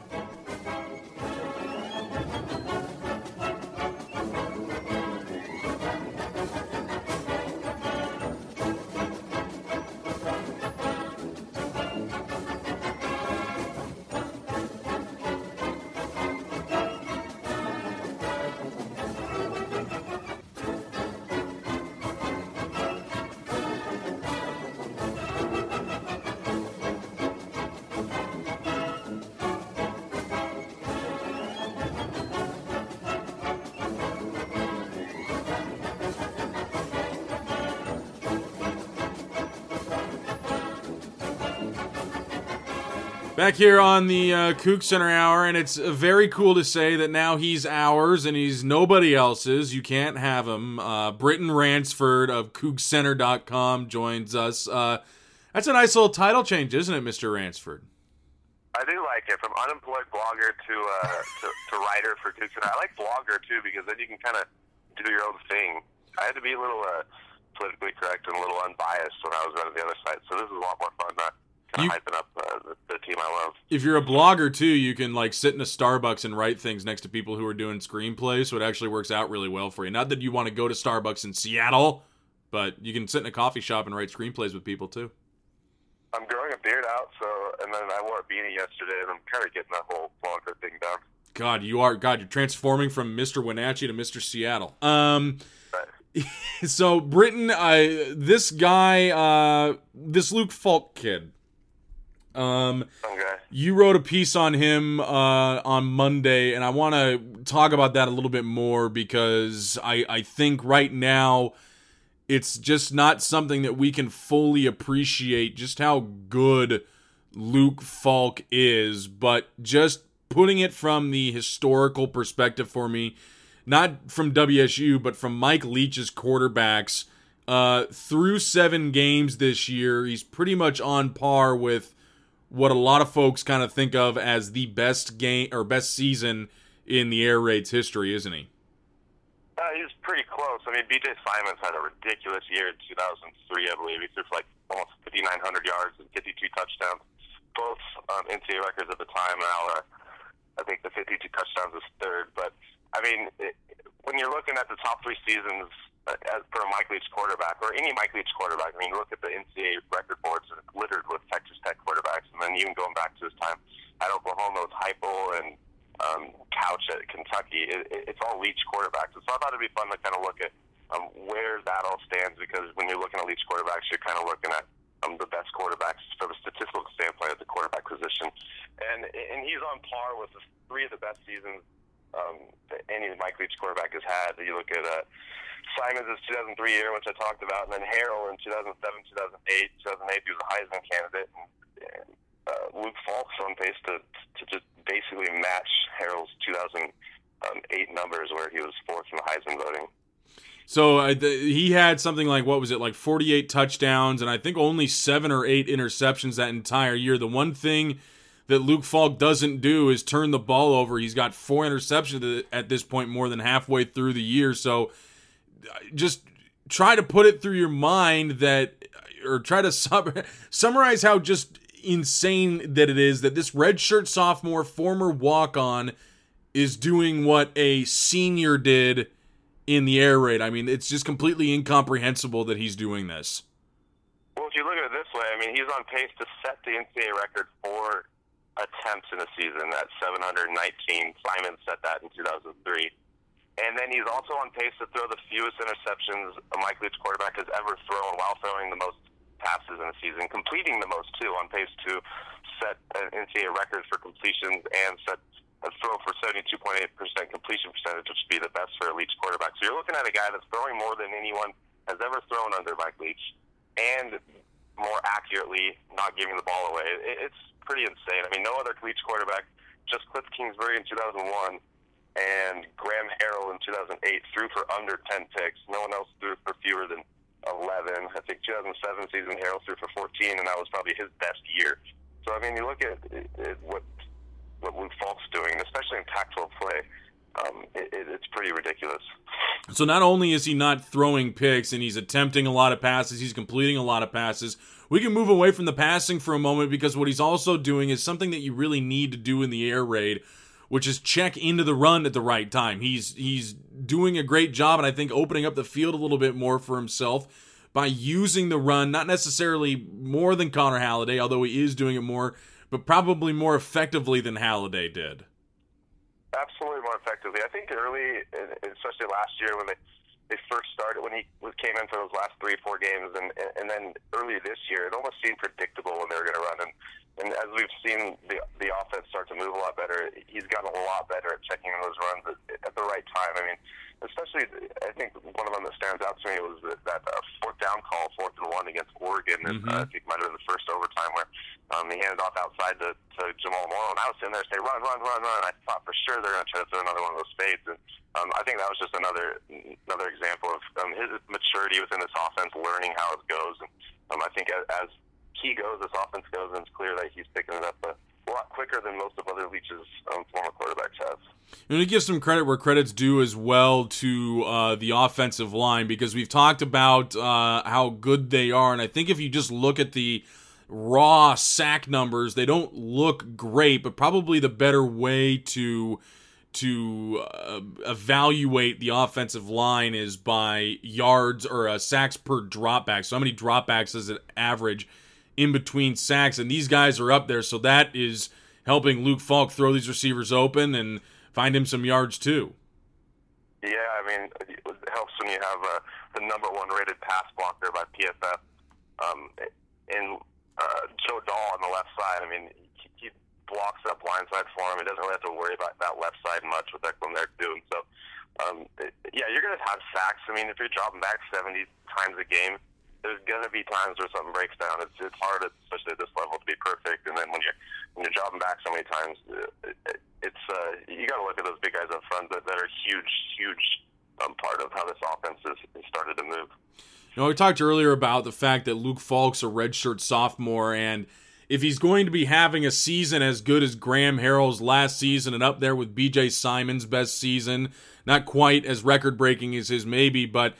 Back here on the uh, Coug Center Hour, and it's uh, very cool to say that now he's ours and he's nobody else's. You can't have him. Uh, Britton Ransford of CougCenter.com joins us. Uh, that's a nice little title change, isn't it, Mr. Ransford? I do like it. From unemployed blogger to uh, to, to writer for Dukes, and I like blogger too because then you can kind of do your own thing. I had to be a little uh, politically correct and a little unbiased when I was running the other side, so this is a lot more fun. You- hyping up uh, the, the team I love. If you're a blogger too, you can like sit in a Starbucks and write things next to people who are doing screenplays, so it actually works out really well for you. Not that you want to go to Starbucks in Seattle, but you can sit in a coffee shop and write screenplays with people too. I'm growing a beard out, so and then I wore a beanie yesterday, and I'm kind of getting that whole blogger thing down. God, you are God. You're transforming from Mr. Wenatchee to Mr. Seattle. Um, [LAUGHS] so Britton, uh, this guy, uh, this Luke Falk kid. Um, okay, you wrote a piece on him uh, on Monday, and I want to talk about that a little bit more because I I think right now it's just not something that we can fully appreciate just how good Luke Falk is, but just putting it from the historical perspective for me, not from WSU, but from Mike Leach's quarterbacks, uh, through seven games this year, he's pretty much on par with what a lot of folks kind of think of as the best game or best season in the air raids history, isn't he? uh, he's pretty close. I mean, BJ Symons had a ridiculous year in 2003, I believe. He threw for like almost 5,900 yards and 52 touchdowns, both um, NCAA records at the time. Now, I think the 52 touchdowns is third. But I mean, it, when you're looking at the top three seasons as for a Mike Leach quarterback or any Mike Leach quarterback, I mean, look at the NCAA record boards it's littered with Texas Tech quarterbacks, and then even going back to his time at Oklahoma with Heupel and um, Couch at Kentucky, it, it, it's all Leach quarterbacks. And so I thought it'd be fun to kind of look at um, where that all stands because when you're looking at Leach quarterbacks, you're kind of looking at um, the best quarterbacks from a statistical standpoint at the quarterback position, and and he's on par with three of the best seasons um, that any of Mike Leach quarterback has had. You look at uh, Symons' 2003 year, which I talked about, and then Harrell in 2007, 2008. 2008, he was a Heisman candidate. And, uh, Luke Falk's on pace to to just basically match Harrell's 2008 numbers, where he was fourth in the Heisman voting. So uh, the, he had something like what was it like 48 touchdowns and I think only 7 or 8 interceptions that entire year. The one thing that Luke Falk doesn't do is turn the ball over. He's got four interceptions at this point more than halfway through the year. So just try to put it through your mind that or try to [LAUGHS] sum, summarize how just insane that it is that this redshirt sophomore former walk-on is doing what a senior did in the air raid. I mean, it's just completely incomprehensible that he's doing this. Well, if you look at it this way, I mean, he's on pace to set the NCAA record for attempts in a season at 719. Symons set that in 2003. And then he's also on pace to throw the fewest interceptions a Mike Leach quarterback has ever thrown while throwing the most passes in a season, completing the most too, on pace to set an NCAA record for completions and set a throw for 72.8% completion percentage, which would be the best for a Leach quarterback. So you're looking at a guy that's throwing more than anyone has ever thrown under Mike Leach and more accurately not giving the ball away. It's pretty insane. I mean, no other Leach quarterback, just Cliff Kingsbury in 2001 and Graham Harrell in 2008 threw for under 10 picks. No one else threw for fewer than 11. I think 2007 season Harrell threw for 14, and that was probably his best year. So I mean, you look at it, what what Luke Falk's doing, especially in Pac-12 play. Um, it, it's pretty ridiculous. So not only is he not throwing picks and he's attempting a lot of passes, he's completing a lot of passes. We can move away from the passing for a moment because what he's also doing is something that you really need to do in the air raid, which is check into the run at the right time. He's he's doing a great job, and I think opening up the field a little bit more for himself by using the run, not necessarily more than Connor Halliday, although he is doing it more, but probably more effectively than Halliday did. Absolutely more effectively. I think early, especially last year when they they first started when he came in for those last three four games, and and then early this year, it almost seemed predictable when they were going to run. And and as we've seen the the offense start to move a lot better, he's gotten a lot better at checking those runs at, at the right time. I mean, especially I think one of them that stands out to me was that, that uh, fourth down call, fourth and one against Oregon. Mm-hmm. And, uh, I think it might have been the first overtime where um, he handed off outside to, to Jamal Morrow, and I was sitting there saying, "Run, run, run, run!" I thought for sure they're going to try to throw another one of those fades, and um, I think that was just another another example of um, his maturity within this offense, learning how it goes. And um, I think as, as he goes, this offense goes, and it's clear that he's picking it up a, lot quicker than most of other Leach's um, former quarterbacks have. And to give some credit where credit's due as well to uh, the offensive line because we've talked about uh, how good they are, and I think if you just look at the raw sack numbers, they don't look great, but probably the better way to to uh, evaluate the offensive line is by yards or uh, sacks per dropback. So how many dropbacks does it average in between sacks? And these guys are up there, so that is helping Luke Falk throw these receivers open and find him some yards too. Yeah, I mean, it helps when you have uh, the number one rated pass blocker by PFF um, in uh, Joe Dahl on the left side. I mean, blocks that blind side for him. He doesn't really have to worry about that left side much with Ekeler doing. So, um, yeah, you're going to have sacks. I mean, if you're dropping back 70 times a game, there's going to be times where something breaks down. It's it's hard, especially at this level, to be perfect. And then when you're when you're dropping back so many times, it, it's uh, you got to look at those big guys up front that, that are huge, huge um, part of how this offense has started to move. You know, we talked earlier about the fact that Luke Falk's a redshirt sophomore, and if he's going to be having a season as good as Graham Harrell's last season and up there with BJ Symons' best season, not quite as record breaking as his maybe, but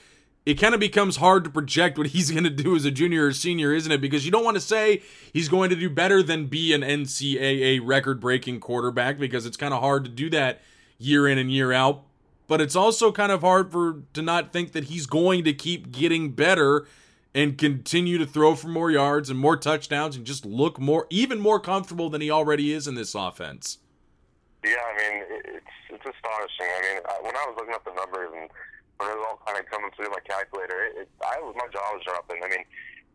it kind of becomes hard to project what he's [LAUGHS] going to do as a junior or senior, isn't it? Because you don't want to say he's going to do better than be an NCAA record breaking quarterback because it's kind of hard to do that year in and year out. But it's also kind of hard for to not think that he's going to keep getting better and continue to throw for more yards and more touchdowns and just look more even more comfortable than he already is in this offense. Yeah, I mean it's it's astonishing. I mean when I was looking up the numbers and when it was all kind of coming through my calculator, it, it, I was my jaw was dropping. I mean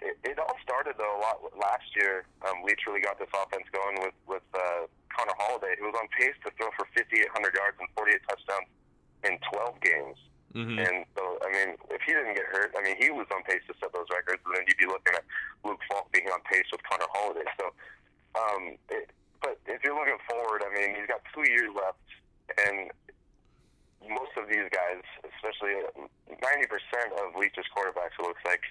it, it all started though a lot last year. Um, really got this offense going with with uh, Connor Halliday, who was on pace to throw for 5,800 yards and 48 touchdowns in 12 games. Mm-hmm. And so, I mean, if he didn't get hurt, I mean, he was on pace to set those records, and then you'd be looking at Luke Falk being on pace with Connor Halliday. So, um, it, but if you're looking forward, I mean, he's got two years left, and most of these guys, especially 90% of Leach's quarterbacks, it looks like,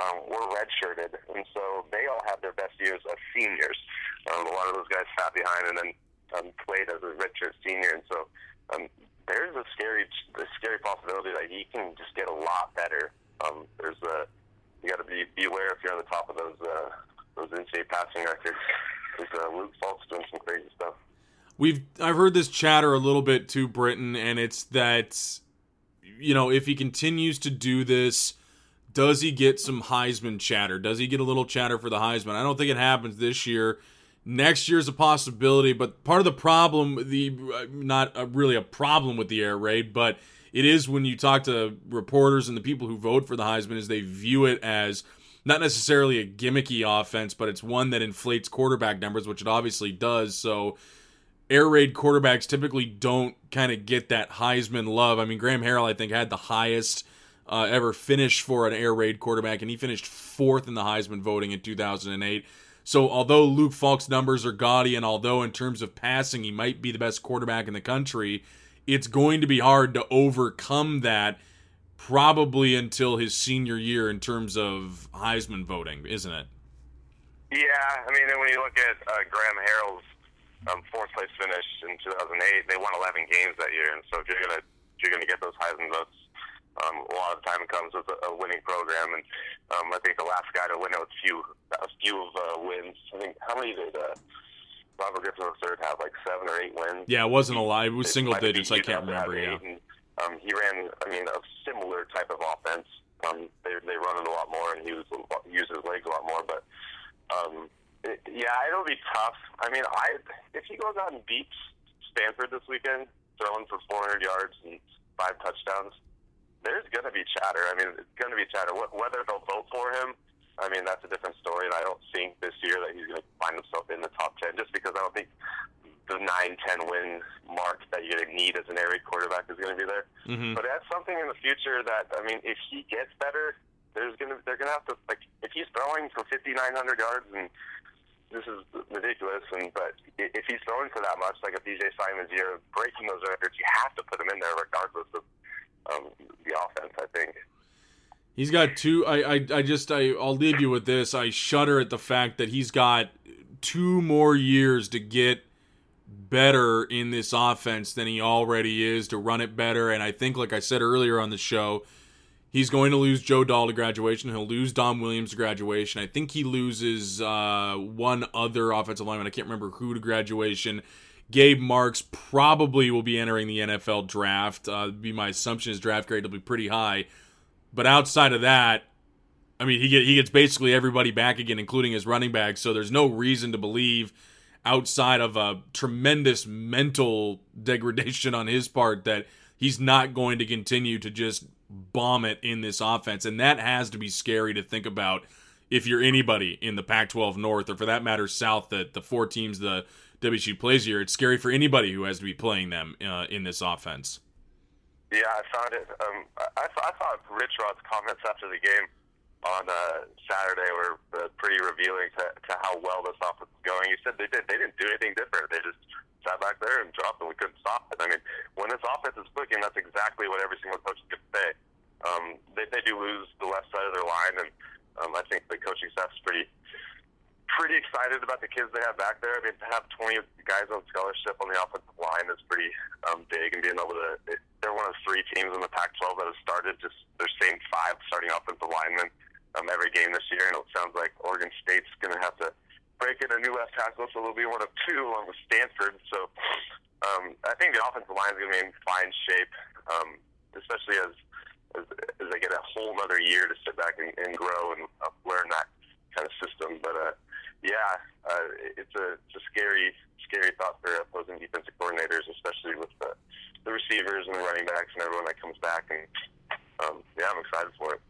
um, were redshirted, and so they all had their best years as seniors. Um, a lot of those guys sat behind and then um, played as a redshirt senior, and so um, there's a scary, a scary possibility that he can just get a lot better. Um, there's a you got to be beware if you're on the top of those uh, those NCAA passing records. There's uh, Luke Falk's doing some crazy stuff. We've I've heard this chatter a little bit to Britton, and it's that you know if he continues to do this, does he get some Heisman chatter? Does he get a little chatter for the Heisman? I don't think it happens this year. Next year's a possibility, but part of the problem, the uh, not a, really a problem with the air raid, but it is when you talk to reporters and the people who vote for the Heisman, is they view it as not necessarily a gimmicky offense, but it's one that inflates quarterback numbers, which it obviously does. So air raid quarterbacks typically don't kind of get that Heisman love. I mean, Graham Harrell, I think, had the highest uh, ever finish for an air raid quarterback, and he finished fourth in the Heisman voting in 2008. So, although Luke Falk's numbers are gaudy, and although in terms of passing he might be the best quarterback in the country, it's going to be hard to overcome that probably until his senior year in terms of Heisman voting, isn't it? Yeah, I mean, when you look at uh, Graham Harrell's um, fourth place finish in 2008, they won 11 games that year, and so if you're gonna if you're gonna get those Heisman votes, um, a lot of the time it comes with a, a winning program, and um, I think the last guy to win it with few a few of uh, wins. I think how many did uh, Robert Griffin III have? Like seven or eight wins. Yeah, it wasn't a lot. It was It single digits. I can't up to have remember. Yeah. And, um, he ran, I mean, a similar type of offense. Um, they they run it a lot more, and he was used his legs a lot more. But um, it, yeah, it'll be tough. I mean, I if he goes out and beats Stanford this weekend, throwing for 400 yards and five touchdowns, there's going to be chatter. I mean, it's going to be chatter. Wh- Whether they'll vote for him, I mean, that's a different story. And I don't think this year that he's going to find himself in the top 10, just because I don't think the 9 10 win mark that you're going to need as an raid quarterback is going to be there. hmm But that's something in the future that I mean, if he gets better, there's gonna they're gonna have to like if he's throwing for 5,900 yards and this is ridiculous. And but if he's throwing for that much, like a BJ Symons' year, breaking those records, you have to put him in there regardless of um, the offense. I think. He's got two. I, I, I just, I, I'll leave you with this. I shudder at the fact that he's got two more years to get better in this offense than he already is to run it better. And I think, like I said earlier on the show, he's going to lose Joe Dahl to graduation. He'll lose Dom Williams to graduation. I think he loses uh, one other offensive lineman. I can't remember who to graduation. Gabe Marks probably will be entering the NFL draft. Uh, be my assumption his draft grade will be pretty high. But outside of that, I mean, he get he gets basically everybody back again, including his running back. So there's no reason to believe, outside of a tremendous mental degradation on his part, that he's not going to continue to just bomb it in this offense. And that has to be scary to think about if you're anybody in the Pac-12 North, or for that matter, South. That the four teams the WSU plays here, it's scary for anybody who has to be playing them uh, in this offense. Yeah, I found it. Um, I, I thought Rich Rod's comments after the game on uh, Saturday were uh, pretty revealing to, to how well this offense is going. He said they did they didn't do anything different. They just sat back there and dropped, and we couldn't stop it. I mean, when this offense is clicking, that's exactly what every single coach could say. Um, they, they do lose the left side of their line, and um, I think the coaching staff's pretty pretty excited about the kids they have back there. I mean, to have 20 guys on scholarship on the offensive line is pretty um, big, and being able to, it, they're one of three teams in the Pac-12 that have started just their same five starting offensive linemen um, every game this year, and it sounds like Oregon State's going to have to break in a new left tackle, so they'll be one of two along with Stanford. So um, I think the offensive line is going to be in fine shape, um, especially as, as as they get a whole other year to sit back and, and grow and uh, learn that kind of system. But uh, yeah, uh, it's a it's a scary scary thought for opposing defensive coordinators, especially with the, the receivers and the running backs and everyone that comes back. And um, yeah, I'm excited for it.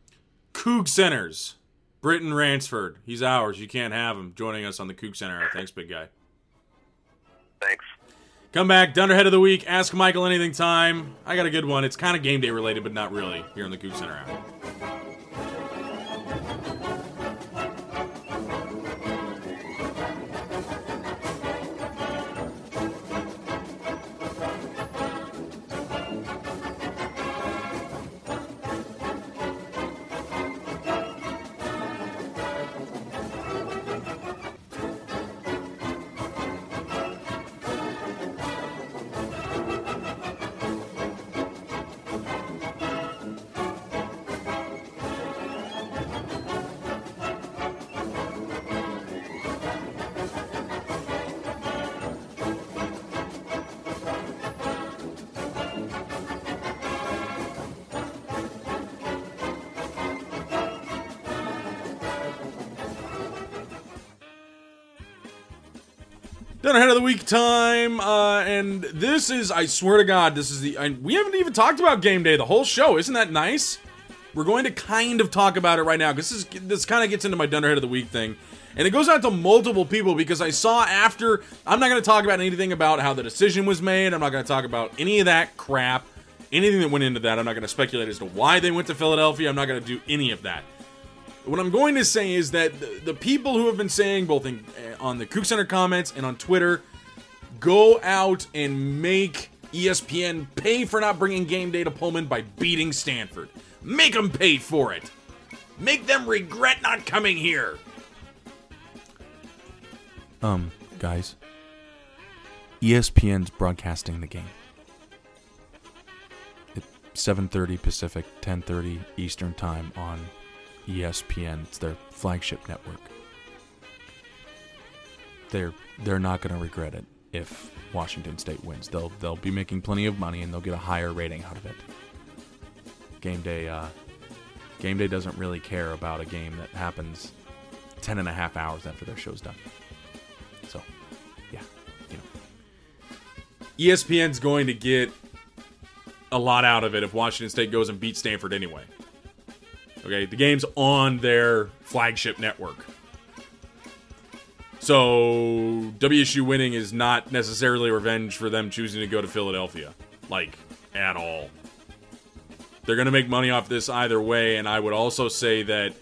Coug Centers. Britton Ransford. He's ours. You can't have him joining us on the Coug Center. Thanks, big guy. Thanks. Come back, Dunderhead of the Week. Ask Michael anything time. I got a good one. It's kind of game day related, but not really here in the Coug Center. Ahead of the week time, uh, and this is, I swear to God, this is the, I, we haven't even talked about game day the whole show. Isn't that nice? We're going to kind of talk about it right now because this, is, this kind of gets into my Dunderhead of the Week thing. And it goes out to multiple people because I saw after, I'm not going to talk about anything about how the decision was made. I'm not going to talk about any of that crap, anything that went into that. I'm not going to speculate as to why they went to Philadelphia. I'm not going to do any of that. What I'm going to say is that the, the people who have been saying, both in, uh, on the Coug Center comments and on Twitter, go out and make ESPN pay for not bringing game day to Pullman by beating Stanford. Make them pay for it. Make them regret not coming here. Um, guys, ESPN's broadcasting the game. At 7:30 Pacific, 10:30 Eastern Time on ESPN. It's their flagship network. They're they're not going to regret it if Washington State wins. They'll they'll be making plenty of money and they'll get a higher rating out of it. Game day uh game day doesn't really care about a game that happens 10 and a half hours after their show's done. So, yeah, you know. ESPN's going to get a lot out of it if Washington State goes and beats Stanford anyway. Okay, the game's on their flagship network. So WSU winning is not necessarily revenge for them choosing to go to Philadelphia, like at all. They're going to make money off this either way, and I would also say that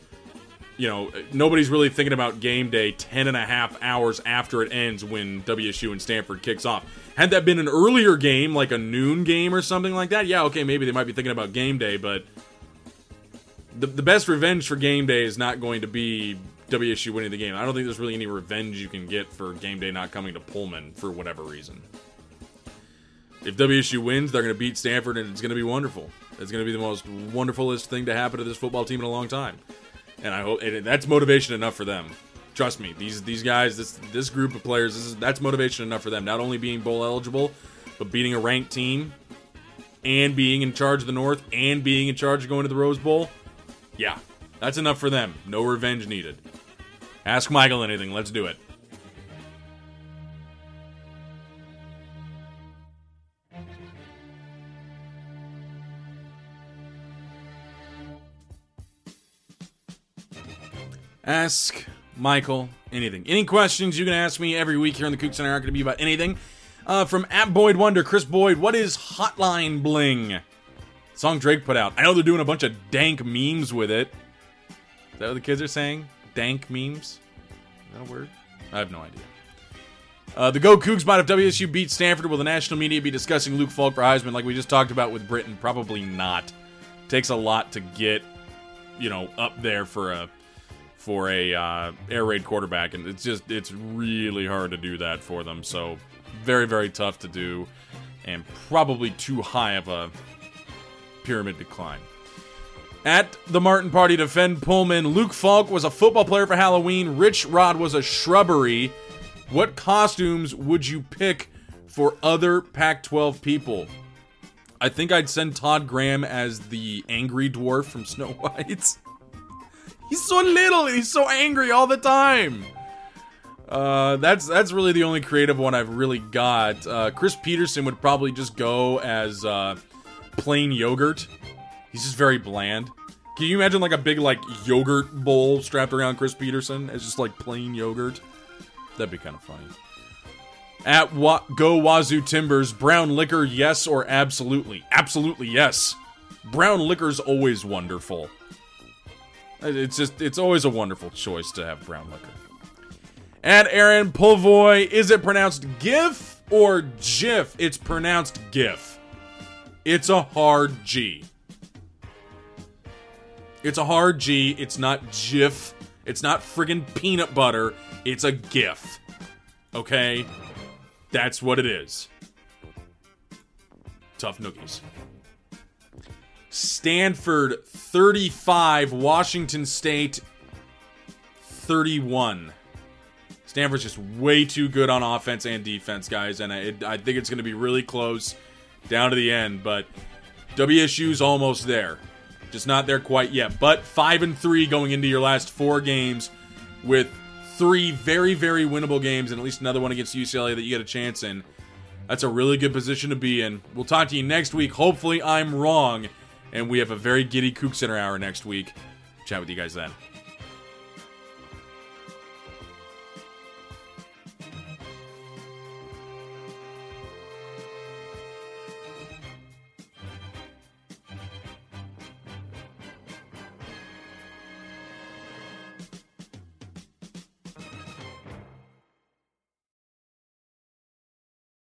you know nobody's really thinking about game day 10 and a half hours after it ends when WSU and Stanford kicks off. Had that been an earlier game, like a noon game or something like that, yeah, okay, maybe they might be thinking about game day, but the, the best revenge for game day is not going to be WSU winning the game. I don't think there's really any revenge you can get for game day not coming to Pullman for whatever reason. If WSU wins, they're going to beat Stanford, and it's going to be wonderful. It's going to be the most wonderfulest thing to happen to this football team in a long time, and I hope and that's motivation enough for them. Trust me, these these guys, this this group of players, this is that's motivation enough for them. Not only being bowl eligible, but beating a ranked team, and being in charge of the North, and being in charge of going to the Rose Bowl. Yeah, that's enough for them. No revenge needed. Ask Michael anything. Let's do it. Ask Michael anything. Any questions you can ask me every week here on the Coug Center are going to be about anything. Uh, from at Boyd Wonder, Chris Boyd, what is Hotline Bling? Song Drake put out. I know they're doing a bunch of dank memes with it. Is that what the kids are saying? Dank memes? Is that a word? I have no idea. Uh, the Go Cougs might if WSU beat Stanford. Will the national media be discussing Luke Falk for Heisman like we just talked about with Britton? Probably not. Takes a lot to get, you know, up there for a for a uh, air raid quarterback, and it's just it's really hard to do that for them. So very very tough to do, and probably too high of a pyramid climb. At the Martin Party Defend Pullman, Luke Falk was a football player for Halloween. Rich Rod was a shrubbery. What costumes would you pick for other Pac 12 people? I think I'd send Todd Graham as the angry dwarf from Snow [LAUGHS] White. he's so little and he's so angry all the time. Uh, that's that's really the only creative one I've really got. Uh, Chris Petersen would probably just go as uh, plain yogurt. He's just very bland. Can you imagine like a big like yogurt bowl strapped around Chris Petersen as just like plain yogurt? That'd be kind of funny. At Wa- Go Wazoo Timbers, brown liquor, yes or absolutely? Absolutely yes. Brown liquor's always wonderful. Uh, it's just it's always a wonderful choice to have brown liquor. At Aaron Pulvoy, is it pronounced GIF or GIF? It's pronounced GIF. It's a hard G. It's a hard G. It's not GIF. It's not friggin' peanut butter. It's a GIF. Okay? That's what it is. Tough nookies. Stanford 35, Washington State 31. Stanford's just way too good on offense and defense, guys, and I, I think it's going to be really close down to the end. But WSU's almost there, just not there quite yet. But five and three going into your last four games, with three very very winnable games, and at least another one against UCLA that you get a chance in. That's a really good position to be in. We'll talk to you next week. Hopefully, I'm wrong, and we have a very giddy Coug Center hour next week. Chat with you guys then.